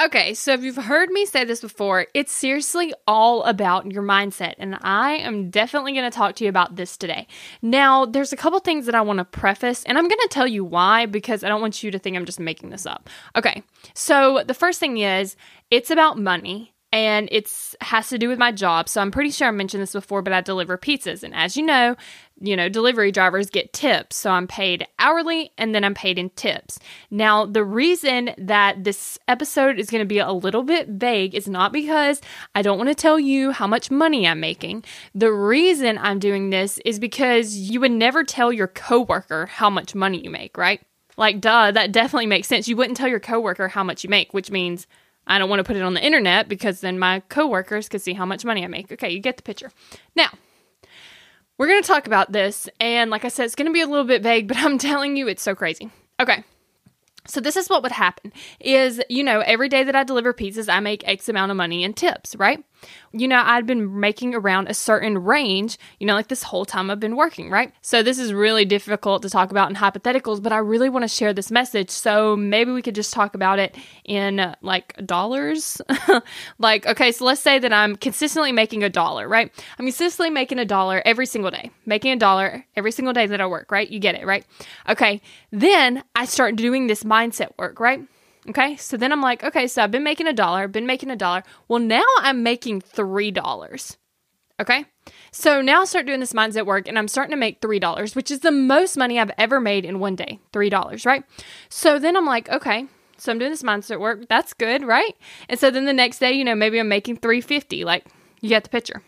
Okay, so if you've heard me say this before, it's seriously all about your mindset, and I am definitely going to talk to you about this today. Now, there's a couple things that I want to preface, and I'm going to tell you why because I don't want you to think I'm just making this up. Okay, so the first thing is it's about money and it's has to do with my job. So I'm pretty sure I mentioned this before, but I deliver pizzas. And as you know, you know, delivery drivers get tips. So I'm paid hourly and then I'm paid in tips. Now, the reason that this episode is going to be a little bit vague is not because I don't want to tell you how much money I'm making. The reason I'm doing this is because you would never tell your coworker how much money you make, right? Like, duh, that definitely makes sense. You wouldn't tell your coworker how much you make, which means I don't want to put it on the internet because then my coworkers could see how much money I make. Okay, you get the picture. Now, we're going to talk about this. And like I said, it's going to be a little bit vague, but I'm telling you, it's so crazy. Okay. So this is what would happen is, you know, every day that I deliver pizzas, I make X amount of money in tips, right? You know, I'd been making around a certain range, you know, like this whole time I've been working, right? So this is really difficult to talk about in hypotheticals, but I really want to share this message. So maybe we could just talk about it in like dollars. like, okay, so let's say that I'm consistently making a dollar, right? I'm consistently making a dollar every single day, making a dollar every single day that I work, right? You get it, right? Okay, then I start doing this mindset work, right? Okay, so then I'm like, okay, so I've been making a dollar, been making a dollar. Well, now I'm making $3. Okay, so now I start doing this mindset work and I'm starting to make $3, which is the most money I've ever made in one day $3, right? So then I'm like, okay, so I'm doing this mindset work. That's good, right? And so then the next day, you know, maybe I'm making 350 like you get the picture.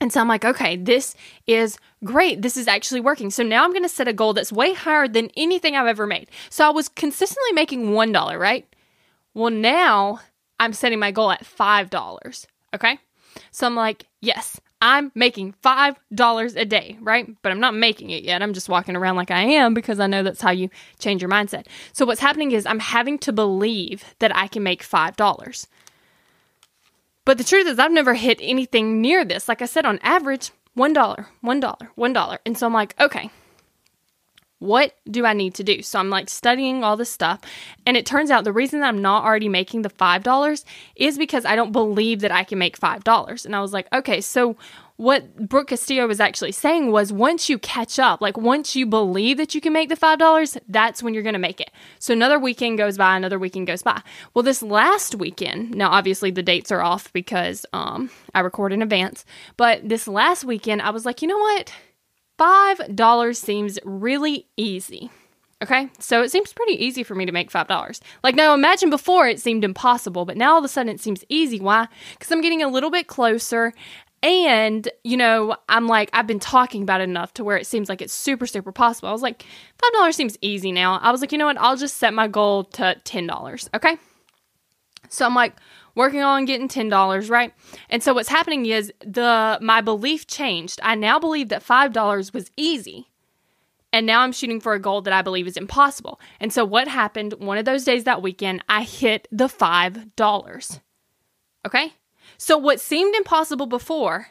And so I'm like, okay, this is great. This is actually working. So now I'm going to set a goal that's way higher than anything I've ever made. So I was consistently making $1, right? Well, now I'm setting my goal at $5. Okay. So I'm like, yes, I'm making $5 a day, right? But I'm not making it yet. I'm just walking around like I am because I know that's how you change your mindset. So what's happening is I'm having to believe that I can make $5. But the truth is, I've never hit anything near this. Like I said, on average, $1, $1, $1. And so I'm like, okay, what do I need to do? So I'm like studying all this stuff. And it turns out the reason that I'm not already making the $5 is because I don't believe that I can make $5. And I was like, okay, so what Brooke Castillo was actually saying was once you catch up, like once you believe that you can make the $5, that's when you're going to make it. So another weekend goes by, another weekend goes by. Well, this last weekend, now obviously the dates are off because um, I record in advance, but this last weekend, I was like, you know what? $5 seems really easy. Okay, so it seems pretty easy for me to make $5. Like, now imagine before it seemed impossible, but now all of a sudden it seems easy. Why? Because I'm getting a little bit closer and, you know, I'm like, I've been talking about it enough to where it seems like it's super, super possible. I was like, $5 seems easy now. I was like, you know what? I'll just set my goal to $10. Okay. So I'm like working on getting $10, right? And so what's happening is the my belief changed. I now believe that $5 was easy. And now I'm shooting for a goal that I believe is impossible. And so what happened one of those days that weekend, I hit the $5. Okay? So, what seemed impossible before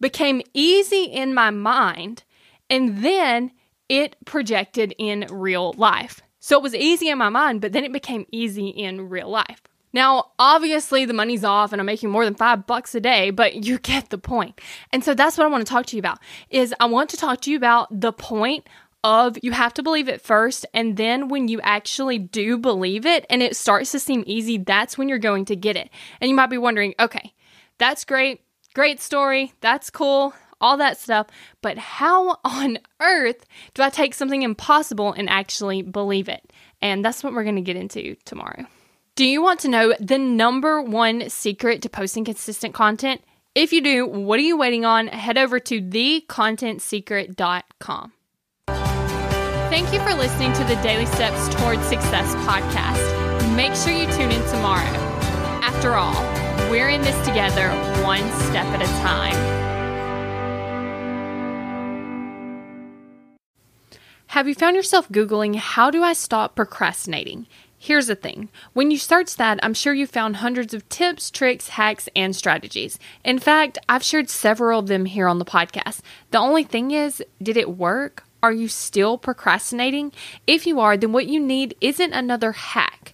became easy in my mind, and then it projected in real life. So, it was easy in my mind, but then it became easy in real life. Now, obviously, the money's off and I'm making more than five bucks a day, but you get the point. And so that's what I want to talk to you about is I want to talk to you about the point of you have to believe it first and then when you actually do believe it and it starts to seem easy that's when you're going to get it. And you might be wondering okay that's great great story that's cool all that stuff but how on earth do i take something impossible and actually believe it? And that's what we're going to get into tomorrow. Do you want to know the number one secret to posting consistent content? If you do what are you waiting on? Head over to thecontentsecret.com Thank you for listening to the Daily Steps Towards Success podcast. Make sure you tune in tomorrow. After all, We're in this together, one step at a time. Have you found yourself Googling, How do I stop procrastinating? Here's the thing when you search that, I'm sure you found hundreds of tips, tricks, hacks, and strategies. In fact, I've shared several of them here on the podcast. The only thing is, did it work? Are you still procrastinating? If you are, then what you need isn't another hack.